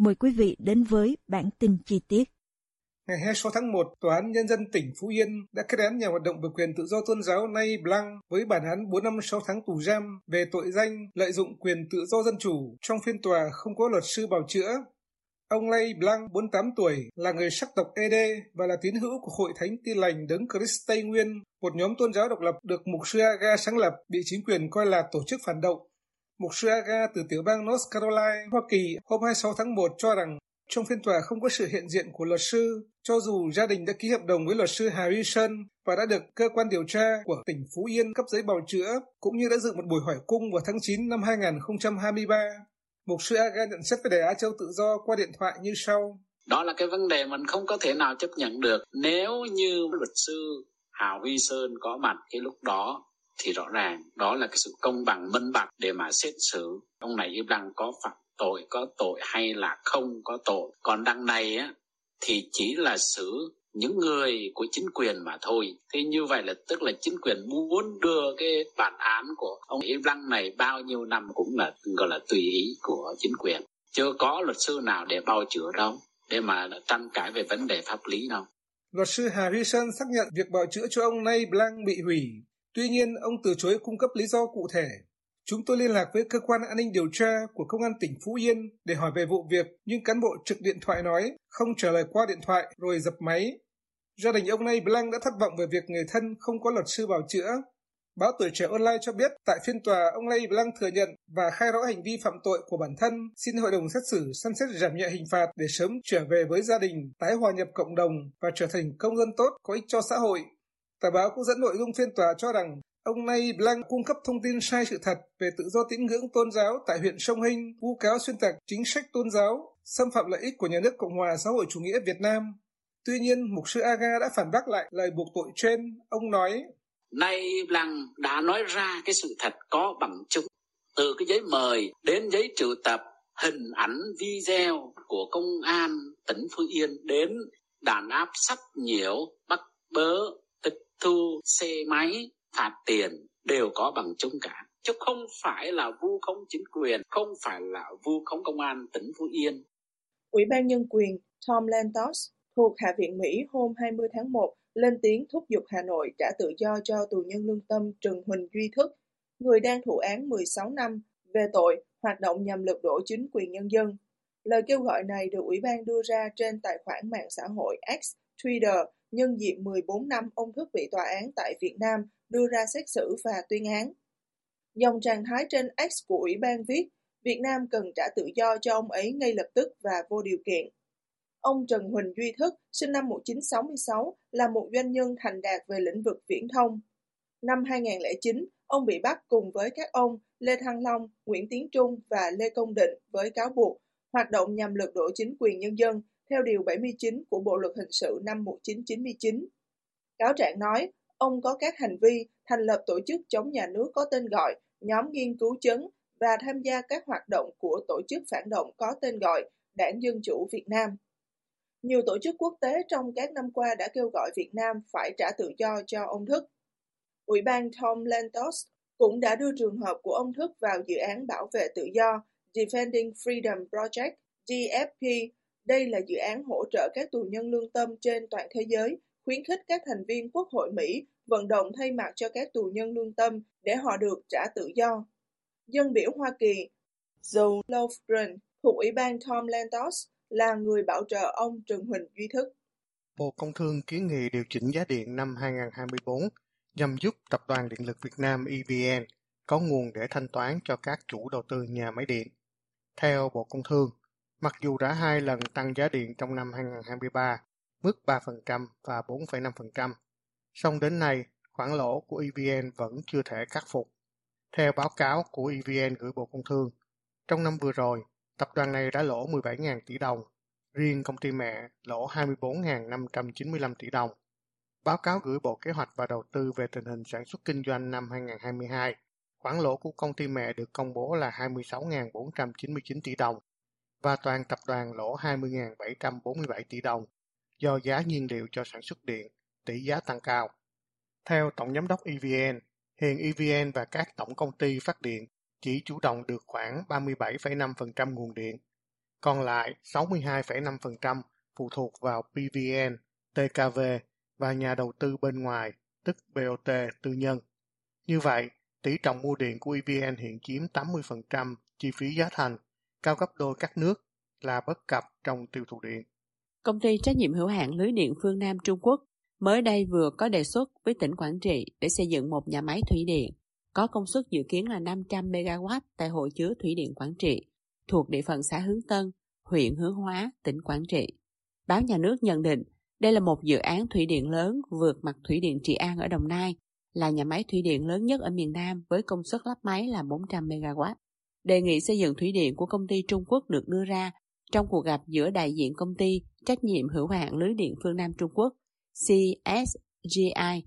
mời quý vị đến với bản tin chi tiết. Ngày 26 tháng 1, Tòa án Nhân dân tỉnh Phú Yên đã kết án nhà hoạt động về quyền tự do tôn giáo Nay Blanc với bản án 4 năm 6 tháng tù giam về tội danh lợi dụng quyền tự do dân chủ trong phiên tòa không có luật sư bào chữa. Ông Lay Blanc, 48 tuổi, là người sắc tộc ED và là tín hữu của Hội Thánh Tin Lành Đấng Christ Tây Nguyên, một nhóm tôn giáo độc lập được Mục sư Aga sáng lập, bị chính quyền coi là tổ chức phản động. Mục sư Aga từ tiểu bang North Carolina, Hoa Kỳ hôm 26 tháng 1 cho rằng trong phiên tòa không có sự hiện diện của luật sư, cho dù gia đình đã ký hợp đồng với luật sư Harrison và đã được cơ quan điều tra của tỉnh Phú Yên cấp giấy bào chữa, cũng như đã dự một buổi hỏi cung vào tháng 9 năm 2023. Mục sư Aga nhận xét về Đài Á Châu Tự Do qua điện thoại như sau. Đó là cái vấn đề mình không có thể nào chấp nhận được. Nếu như luật sư Hào Huy Sơn có mặt cái lúc đó thì rõ ràng đó là cái sự công bằng, minh bạch để mà xét xử. Ông này Im đang có phạm tội, có tội hay là không có tội. Còn đằng này á, thì chỉ là xử những người của chính quyền mà thôi. Thế như vậy là tức là chính quyền muốn đưa cái bản án của ông yêu Lăng này bao nhiêu năm cũng là, gọi là tùy ý của chính quyền. Chưa có luật sư nào để bao chữa đâu, để mà tranh cãi về vấn đề pháp lý đâu. Luật sư Harrison xác nhận việc bào chữa cho ông Nay Blanc bị hủy. Tuy nhiên, ông từ chối cung cấp lý do cụ thể. Chúng tôi liên lạc với cơ quan an ninh điều tra của công an tỉnh Phú Yên để hỏi về vụ việc, nhưng cán bộ trực điện thoại nói không trả lời qua điện thoại rồi dập máy. Gia đình ông này Blanc đã thất vọng về việc người thân không có luật sư bảo chữa. Báo Tuổi Trẻ Online cho biết tại phiên tòa ông Lay Blanc thừa nhận và khai rõ hành vi phạm tội của bản thân, xin hội đồng xét xử xem xét giảm nhẹ hình phạt để sớm trở về với gia đình, tái hòa nhập cộng đồng và trở thành công dân tốt có ích cho xã hội. Tờ báo cũng dẫn nội dung phiên tòa cho rằng ông Nay Blanc cung cấp thông tin sai sự thật về tự do tín ngưỡng tôn giáo tại huyện Sông Hinh, vu cáo xuyên tạc chính sách tôn giáo, xâm phạm lợi ích của nhà nước Cộng hòa xã hội chủ nghĩa Việt Nam. Tuy nhiên, mục sư Aga đã phản bác lại lời buộc tội trên. Ông nói, Nay Blanc đã nói ra cái sự thật có bằng chứng từ cái giấy mời đến giấy triệu tập hình ảnh video của công an tỉnh Phú Yên đến đàn áp sách nhiễu bắt bớ thu xe máy phạt tiền đều có bằng chứng cả chứ không phải là vu khống chính quyền không phải là vu khống công an tỉnh phú yên ủy ban nhân quyền tom lantos thuộc hạ viện mỹ hôm 20 tháng 1 lên tiếng thúc giục Hà Nội trả tự do cho tù nhân lương tâm Trần Huỳnh Duy Thức, người đang thụ án 16 năm về tội hoạt động nhằm lật đổ chính quyền nhân dân. Lời kêu gọi này được Ủy ban đưa ra trên tài khoản mạng xã hội X, Twitter nhân dịp 14 năm ông Thức bị tòa án tại Việt Nam đưa ra xét xử và tuyên án. Dòng trạng thái trên X của Ủy ban viết, Việt Nam cần trả tự do cho ông ấy ngay lập tức và vô điều kiện. Ông Trần Huỳnh Duy Thức, sinh năm 1966, là một doanh nhân thành đạt về lĩnh vực viễn thông. Năm 2009, ông bị bắt cùng với các ông Lê Thăng Long, Nguyễn Tiến Trung và Lê Công Định với cáo buộc hoạt động nhằm lật đổ chính quyền nhân dân theo Điều 79 của Bộ Luật Hình sự năm 1999. Cáo trạng nói, ông có các hành vi thành lập tổ chức chống nhà nước có tên gọi nhóm nghiên cứu chấn và tham gia các hoạt động của tổ chức phản động có tên gọi Đảng Dân Chủ Việt Nam. Nhiều tổ chức quốc tế trong các năm qua đã kêu gọi Việt Nam phải trả tự do cho ông Thức. Ủy ban Tom Lantos cũng đã đưa trường hợp của ông Thức vào dự án bảo vệ tự do Defending Freedom Project DFP đây là dự án hỗ trợ các tù nhân lương tâm trên toàn thế giới khuyến khích các thành viên Quốc hội Mỹ vận động thay mặt cho các tù nhân lương tâm để họ được trả tự do. Dân biểu Hoa Kỳ Joe Lofgren thuộc Ủy ban Tom Lantos là người bảo trợ ông Trần Huỳnh Duy Thức. Bộ Công Thương kiến nghị điều chỉnh giá điện năm 2024 nhằm giúp Tập đoàn Điện lực Việt Nam EVN có nguồn để thanh toán cho các chủ đầu tư nhà máy điện. Theo Bộ Công Thương, mặc dù đã hai lần tăng giá điện trong năm 2023, mức 3% và 4,5%, song đến nay khoản lỗ của EVN vẫn chưa thể khắc phục. Theo báo cáo của EVN gửi Bộ Công Thương, trong năm vừa rồi, tập đoàn này đã lỗ 17.000 tỷ đồng, riêng công ty mẹ lỗ 24.595 tỷ đồng. Báo cáo gửi Bộ Kế hoạch và Đầu tư về tình hình sản xuất kinh doanh năm 2022, khoản lỗ của công ty mẹ được công bố là 26.499 tỷ đồng và toàn tập đoàn lỗ 20.747 tỷ đồng do giá nhiên liệu cho sản xuất điện, tỷ giá tăng cao. Theo Tổng Giám đốc EVN, hiện EVN và các tổng công ty phát điện chỉ chủ động được khoảng 37,5% nguồn điện, còn lại 62,5% phụ thuộc vào PVN, TKV và nhà đầu tư bên ngoài, tức BOT tư nhân. Như vậy, tỷ trọng mua điện của EVN hiện chiếm 80% chi phí giá thành, cao gấp đôi các nước, là bất cập trong tiêu thụ điện. Công ty trách nhiệm hữu hạn lưới điện phương Nam Trung Quốc mới đây vừa có đề xuất với tỉnh Quảng Trị để xây dựng một nhà máy thủy điện có công suất dự kiến là 500 MW tại hồ chứa thủy điện Quảng Trị, thuộc địa phận xã Hướng Tân, huyện Hướng Hóa, tỉnh Quảng Trị. Báo nhà nước nhận định đây là một dự án thủy điện lớn vượt mặt thủy điện Trị An ở Đồng Nai, là nhà máy thủy điện lớn nhất ở miền Nam với công suất lắp máy là 400 MW. Đề nghị xây dựng thủy điện của công ty Trung Quốc được đưa ra trong cuộc gặp giữa đại diện công ty trách nhiệm hữu hạn lưới điện phương Nam Trung Quốc CSGI,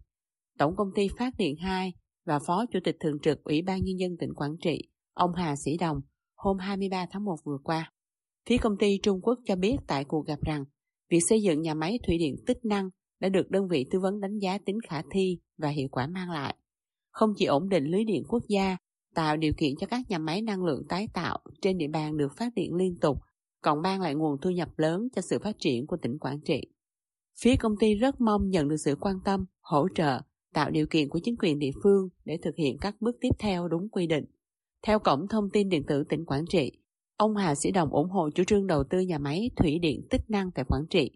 Tổng công ty Phát điện 2 và Phó Chủ tịch Thường trực Ủy ban Nhân dân tỉnh Quảng Trị, ông Hà Sĩ Đồng, hôm 23 tháng 1 vừa qua. Phía công ty Trung Quốc cho biết tại cuộc gặp rằng, việc xây dựng nhà máy thủy điện tích năng đã được đơn vị tư vấn đánh giá tính khả thi và hiệu quả mang lại. Không chỉ ổn định lưới điện quốc gia, tạo điều kiện cho các nhà máy năng lượng tái tạo trên địa bàn được phát điện liên tục, còn mang lại nguồn thu nhập lớn cho sự phát triển của tỉnh Quảng Trị. Phía công ty rất mong nhận được sự quan tâm, hỗ trợ, tạo điều kiện của chính quyền địa phương để thực hiện các bước tiếp theo đúng quy định. Theo Cổng Thông tin Điện tử tỉnh Quảng Trị, ông Hà Sĩ Đồng ủng hộ chủ trương đầu tư nhà máy thủy điện tích năng tại Quảng Trị,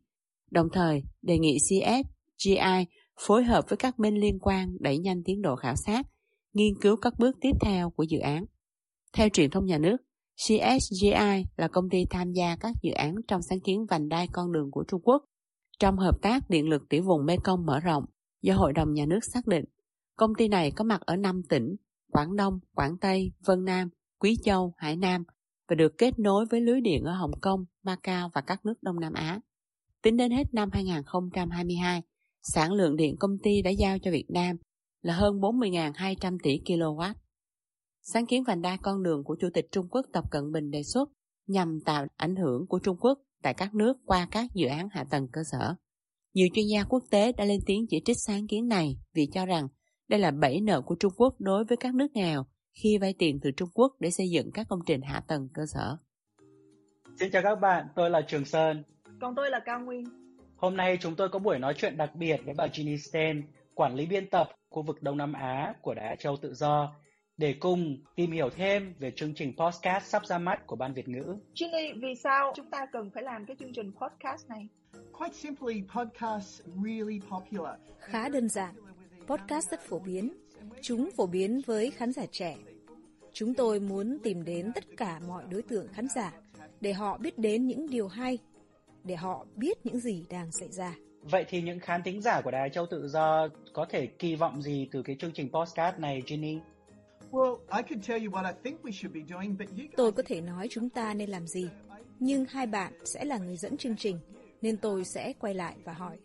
đồng thời đề nghị CSGI phối hợp với các bên liên quan đẩy nhanh tiến độ khảo sát, nghiên cứu các bước tiếp theo của dự án. Theo truyền thông nhà nước, CSGI là công ty tham gia các dự án trong sáng kiến vành đai con đường của Trung Quốc trong hợp tác điện lực tiểu vùng Mekong mở rộng do Hội đồng Nhà nước xác định. Công ty này có mặt ở 5 tỉnh Quảng Đông, Quảng Tây, Vân Nam, Quý Châu, Hải Nam và được kết nối với lưới điện ở Hồng Kông, Macau và các nước Đông Nam Á. Tính đến hết năm 2022, sản lượng điện công ty đã giao cho Việt Nam là hơn 40.200 tỷ kW. Sáng kiến vành đai con đường của Chủ tịch Trung Quốc Tập Cận Bình đề xuất nhằm tạo ảnh hưởng của Trung Quốc tại các nước qua các dự án hạ tầng cơ sở. Nhiều chuyên gia quốc tế đã lên tiếng chỉ trích sáng kiến này vì cho rằng đây là bẫy nợ của Trung Quốc đối với các nước nghèo khi vay tiền từ Trung Quốc để xây dựng các công trình hạ tầng cơ sở. Xin chào các bạn, tôi là Trường Sơn. Còn tôi là Cao Nguyên. Hôm nay chúng tôi có buổi nói chuyện đặc biệt với bà Ginny Sten, quản lý biên tập khu vực Đông Nam Á của Đài Á Châu Tự Do, để cùng tìm hiểu thêm về chương trình podcast sắp ra mắt của Ban Việt ngữ. Ginny, vì sao chúng ta cần phải làm cái chương trình podcast này? Quite simply, podcasts really popular. Khá đơn giản, podcast rất phổ biến. Chúng phổ biến với khán giả trẻ. Chúng tôi muốn tìm đến tất cả mọi đối tượng khán giả để họ biết đến những điều hay, để họ biết những gì đang xảy ra. Vậy thì những khán thính giả của Đài Châu Tự Do có thể kỳ vọng gì từ cái chương trình podcast này, Ginny? Tôi có thể nói chúng ta nên làm gì, nhưng hai bạn sẽ là người dẫn chương trình, nên tôi sẽ quay lại và hỏi,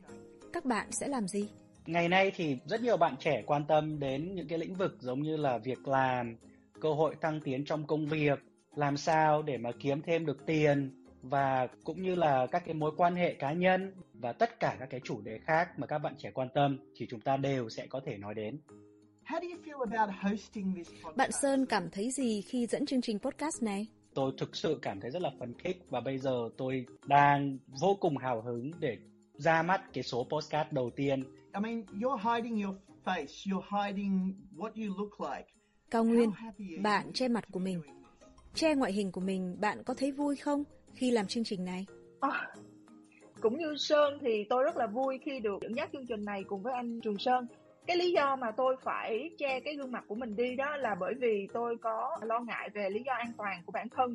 các bạn sẽ làm gì? Ngày nay thì rất nhiều bạn trẻ quan tâm đến những cái lĩnh vực giống như là việc làm, cơ hội thăng tiến trong công việc, làm sao để mà kiếm thêm được tiền và cũng như là các cái mối quan hệ cá nhân và tất cả các cái chủ đề khác mà các bạn trẻ quan tâm thì chúng ta đều sẽ có thể nói đến. Bạn Sơn cảm thấy gì khi dẫn chương trình podcast này? Tôi thực sự cảm thấy rất là phấn khích và bây giờ tôi đang vô cùng hào hứng để ra mắt cái số postcard đầu tiên. I mean, you're hiding your face, you're hiding what you look like. Cao Nguyên, bạn che mặt của mình. Che ngoại hình của mình, bạn có thấy vui không khi làm chương trình này? À, cũng như Sơn thì tôi rất là vui khi được dẫn dắt chương trình này cùng với anh Trường Sơn. Cái lý do mà tôi phải che cái gương mặt của mình đi đó là bởi vì tôi có lo ngại về lý do an toàn của bản thân.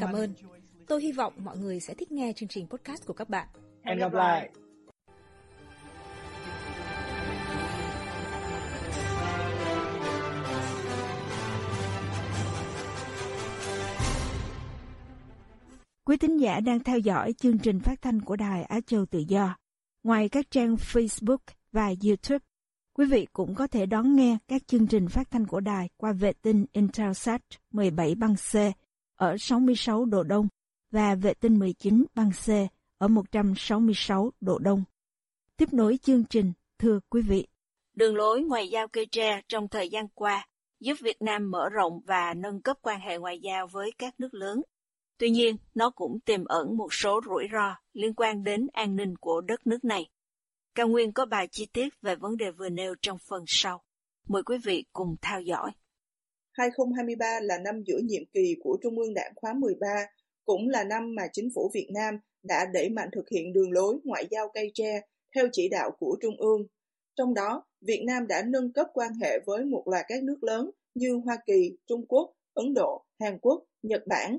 Cảm ơn. Tôi hy vọng mọi người sẽ thích nghe chương trình podcast của các bạn. Hẹn gặp lại! Quý thính giả đang theo dõi chương trình phát thanh của Đài Á Châu Tự Do. Ngoài các trang Facebook và YouTube, quý vị cũng có thể đón nghe các chương trình phát thanh của đài qua vệ tinh Intelsat 17 băng C ở 66 độ Đông và vệ tinh 19 băng C ở 166 độ Đông. Tiếp nối chương trình, thưa quý vị. Đường lối ngoại giao cây tre trong thời gian qua giúp Việt Nam mở rộng và nâng cấp quan hệ ngoại giao với các nước lớn. Tuy nhiên, nó cũng tiềm ẩn một số rủi ro liên quan đến an ninh của đất nước này. Cao Nguyên có bài chi tiết về vấn đề vừa nêu trong phần sau. Mời quý vị cùng theo dõi. 2023 là năm giữa nhiệm kỳ của Trung ương Đảng khóa 13, cũng là năm mà chính phủ Việt Nam đã đẩy mạnh thực hiện đường lối ngoại giao cây tre theo chỉ đạo của Trung ương. Trong đó, Việt Nam đã nâng cấp quan hệ với một loạt các nước lớn như Hoa Kỳ, Trung Quốc, Ấn Độ, Hàn Quốc, Nhật Bản.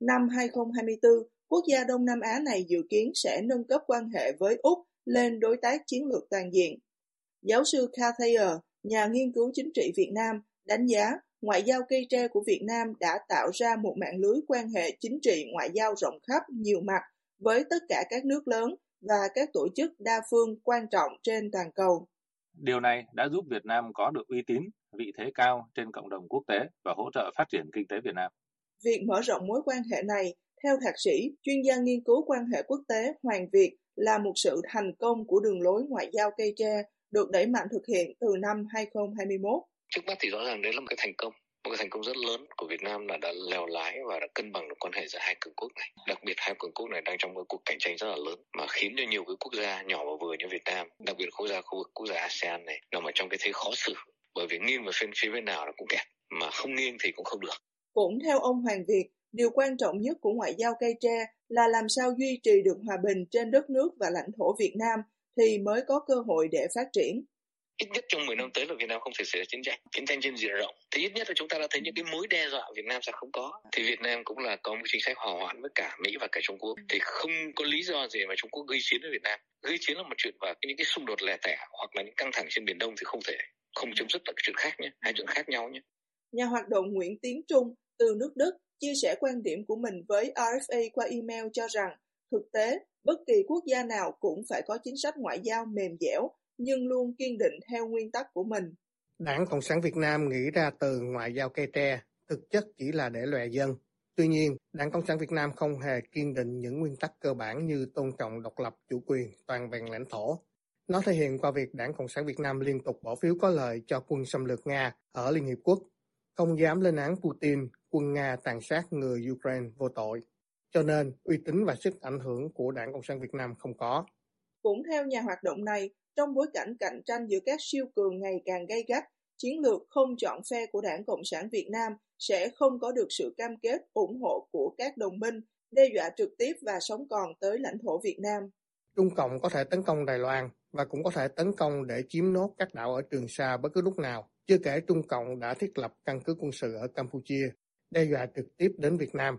Năm 2024, quốc gia Đông Nam Á này dự kiến sẽ nâng cấp quan hệ với Úc lên đối tác chiến lược toàn diện. Giáo sư Carl Thayer, nhà nghiên cứu chính trị Việt Nam, đánh giá ngoại giao cây tre của Việt Nam đã tạo ra một mạng lưới quan hệ chính trị ngoại giao rộng khắp nhiều mặt với tất cả các nước lớn và các tổ chức đa phương quan trọng trên toàn cầu. Điều này đã giúp Việt Nam có được uy tín, vị thế cao trên cộng đồng quốc tế và hỗ trợ phát triển kinh tế Việt Nam. Việc mở rộng mối quan hệ này, theo thạc sĩ, chuyên gia nghiên cứu quan hệ quốc tế Hoàng Việt, là một sự thành công của đường lối ngoại giao cây tre được đẩy mạnh thực hiện từ năm 2021. Trước mắt thì rõ ràng đấy là một cái thành công một cái thành công rất lớn của Việt Nam là đã lèo lái và đã cân bằng được quan hệ giữa hai cường quốc này. Đặc biệt hai cường quốc này đang trong một cuộc cạnh tranh rất là lớn mà khiến cho nhiều cái quốc gia nhỏ và vừa như Việt Nam, đặc biệt quốc gia khu vực quốc gia ASEAN này nằm ở trong cái thế khó xử bởi vì nghiêng về phía phía bên nào là cũng kẹt mà không nghiêng thì cũng không được. Cũng theo ông Hoàng Việt, điều quan trọng nhất của ngoại giao cây tre là làm sao duy trì được hòa bình trên đất nước và lãnh thổ Việt Nam thì mới có cơ hội để phát triển. Ít nhất trong 10 năm tới là Việt Nam không thể xảy ra chiến tranh, chiến tranh trên diện rộng. Thì ít nhất là chúng ta đã thấy những cái mối đe dọa Việt Nam sẽ không có. Thì Việt Nam cũng là có một chính sách hòa hoãn với cả Mỹ và cả Trung Quốc. Thì không có lý do gì mà Trung Quốc gây chiến với Việt Nam. Gây chiến là một chuyện và những cái xung đột lẻ tẻ hoặc là những căng thẳng trên Biển Đông thì không thể không chấm dứt là cái chuyện khác nhé, hai chuyện khác nhau nhé. Nhà hoạt động Nguyễn Tiến Trung từ nước Đức chia sẻ quan điểm của mình với RFA qua email cho rằng thực tế bất kỳ quốc gia nào cũng phải có chính sách ngoại giao mềm dẻo nhưng luôn kiên định theo nguyên tắc của mình. Đảng Cộng sản Việt Nam nghĩ ra từ ngoại giao cây tre thực chất chỉ là để lòe dân. Tuy nhiên, Đảng Cộng sản Việt Nam không hề kiên định những nguyên tắc cơ bản như tôn trọng độc lập, chủ quyền, toàn vẹn lãnh thổ. Nó thể hiện qua việc Đảng Cộng sản Việt Nam liên tục bỏ phiếu có lợi cho quân xâm lược Nga ở Liên Hiệp Quốc, không dám lên án Putin, quân Nga tàn sát người Ukraine vô tội. Cho nên, uy tín và sức ảnh hưởng của Đảng Cộng sản Việt Nam không có. Cũng theo nhà hoạt động này, trong bối cảnh cạnh tranh giữa các siêu cường ngày càng gay gắt, chiến lược không chọn phe của Đảng Cộng sản Việt Nam sẽ không có được sự cam kết ủng hộ của các đồng minh đe dọa trực tiếp và sống còn tới lãnh thổ Việt Nam. Trung Cộng có thể tấn công Đài Loan và cũng có thể tấn công để chiếm nốt các đảo ở Trường Sa bất cứ lúc nào. Chưa kể Trung Cộng đã thiết lập căn cứ quân sự ở Campuchia, đe dọa trực tiếp đến Việt Nam.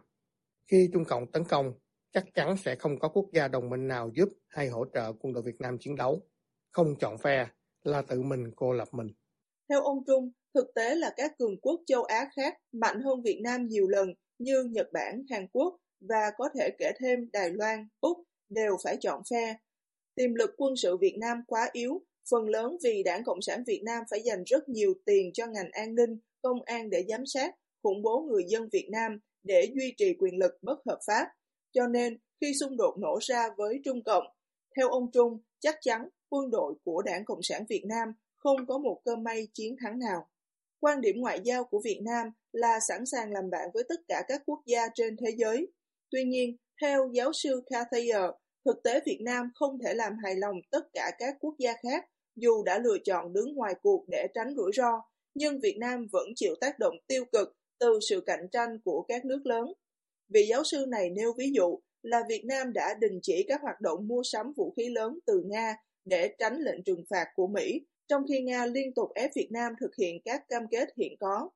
Khi Trung Cộng tấn công, chắc chắn sẽ không có quốc gia đồng minh nào giúp hay hỗ trợ quân đội Việt Nam chiến đấu. Không chọn phe là tự mình cô lập mình. Theo ông Trung, thực tế là các cường quốc châu Á khác mạnh hơn Việt Nam nhiều lần như Nhật Bản, Hàn Quốc và có thể kể thêm Đài Loan, Úc đều phải chọn phe. Tiềm lực quân sự Việt Nam quá yếu, phần lớn vì Đảng Cộng sản Việt Nam phải dành rất nhiều tiền cho ngành an ninh, công an để giám sát, khủng bố người dân Việt Nam để duy trì quyền lực bất hợp pháp. Cho nên, khi xung đột nổ ra với Trung Cộng, theo ông Trung, chắc chắn quân đội của Đảng Cộng sản Việt Nam không có một cơ may chiến thắng nào. Quan điểm ngoại giao của Việt Nam là sẵn sàng làm bạn với tất cả các quốc gia trên thế giới. Tuy nhiên, theo giáo sư Cathayer, thực tế Việt Nam không thể làm hài lòng tất cả các quốc gia khác dù đã lựa chọn đứng ngoài cuộc để tránh rủi ro, nhưng Việt Nam vẫn chịu tác động tiêu cực từ sự cạnh tranh của các nước lớn. Vị giáo sư này nêu ví dụ là Việt Nam đã đình chỉ các hoạt động mua sắm vũ khí lớn từ Nga để tránh lệnh trừng phạt của Mỹ, trong khi Nga liên tục ép Việt Nam thực hiện các cam kết hiện có.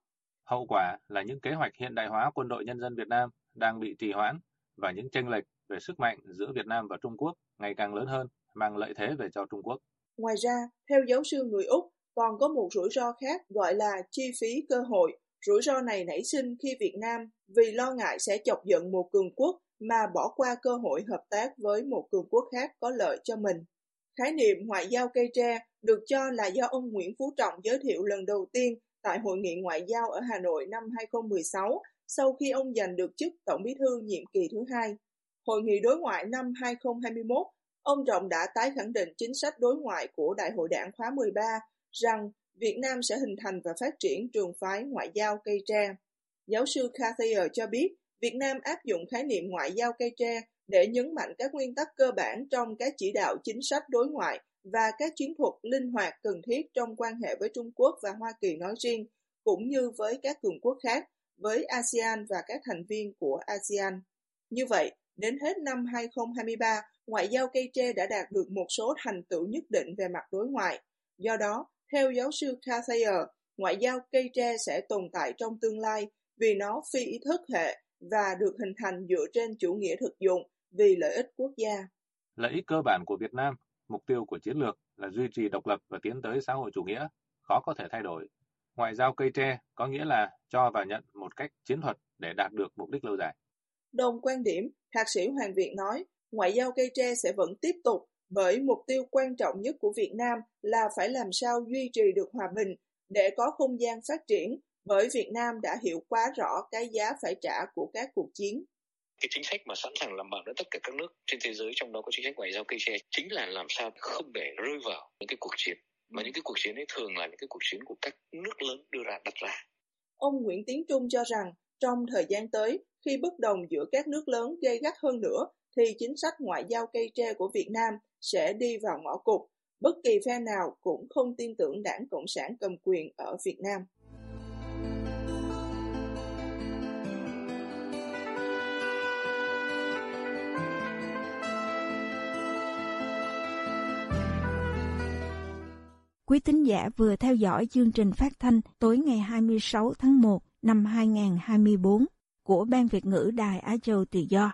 Hậu quả là những kế hoạch hiện đại hóa quân đội nhân dân Việt Nam đang bị trì hoãn và những tranh lệch về sức mạnh giữa Việt Nam và Trung Quốc ngày càng lớn hơn, mang lợi thế về cho Trung Quốc. Ngoài ra, theo giáo sư người Úc, còn có một rủi ro khác gọi là chi phí cơ hội. Rủi ro này nảy sinh khi Việt Nam vì lo ngại sẽ chọc giận một cường quốc mà bỏ qua cơ hội hợp tác với một cường quốc khác có lợi cho mình. Khái niệm ngoại giao cây tre được cho là do ông Nguyễn Phú Trọng giới thiệu lần đầu tiên tại Hội nghị Ngoại giao ở Hà Nội năm 2016 sau khi ông giành được chức Tổng bí thư nhiệm kỳ thứ hai. Hội nghị đối ngoại năm 2021, ông Trọng đã tái khẳng định chính sách đối ngoại của Đại hội đảng khóa 13 rằng Việt Nam sẽ hình thành và phát triển trường phái ngoại giao cây tre. Giáo sư Cathayer cho biết, Việt Nam áp dụng khái niệm ngoại giao cây tre để nhấn mạnh các nguyên tắc cơ bản trong các chỉ đạo chính sách đối ngoại và các chiến thuật linh hoạt cần thiết trong quan hệ với Trung Quốc và Hoa Kỳ nói riêng, cũng như với các cường quốc khác, với ASEAN và các thành viên của ASEAN. Như vậy, đến hết năm 2023, ngoại giao cây tre đã đạt được một số thành tựu nhất định về mặt đối ngoại. Do đó, theo giáo sư Cathayer, ngoại giao cây tre sẽ tồn tại trong tương lai vì nó phi ý thức hệ và được hình thành dựa trên chủ nghĩa thực dụng vì lợi ích quốc gia. Lợi ích cơ bản của Việt Nam, mục tiêu của chiến lược là duy trì độc lập và tiến tới xã hội chủ nghĩa, khó có thể thay đổi. Ngoại giao cây tre có nghĩa là cho và nhận một cách chiến thuật để đạt được mục đích lâu dài. Đồng quan điểm, Thạc sĩ Hoàng Việt nói, ngoại giao cây tre sẽ vẫn tiếp tục bởi mục tiêu quan trọng nhất của Việt Nam là phải làm sao duy trì được hòa bình để có không gian phát triển bởi Việt Nam đã hiểu quá rõ cái giá phải trả của các cuộc chiến. Cái chính sách mà sẵn sàng làm bạn với tất cả các nước trên thế giới trong đó có chính sách ngoại giao cây tre chính là làm sao không để rơi vào những cái cuộc chiến mà những cái cuộc chiến ấy thường là những cái cuộc chiến của các nước lớn đưa ra đặt ra. Ông Nguyễn Tiến Trung cho rằng trong thời gian tới, khi bất đồng giữa các nước lớn gây gắt hơn nữa, thì chính sách ngoại giao cây tre của Việt Nam sẽ đi vào ngõ cụt. Bất kỳ phe nào cũng không tin tưởng đảng Cộng sản cầm quyền ở Việt Nam. Quý tín giả vừa theo dõi chương trình phát thanh tối ngày 26 tháng 1 năm 2024 của Ban Việt ngữ Đài Á Châu Tự Do.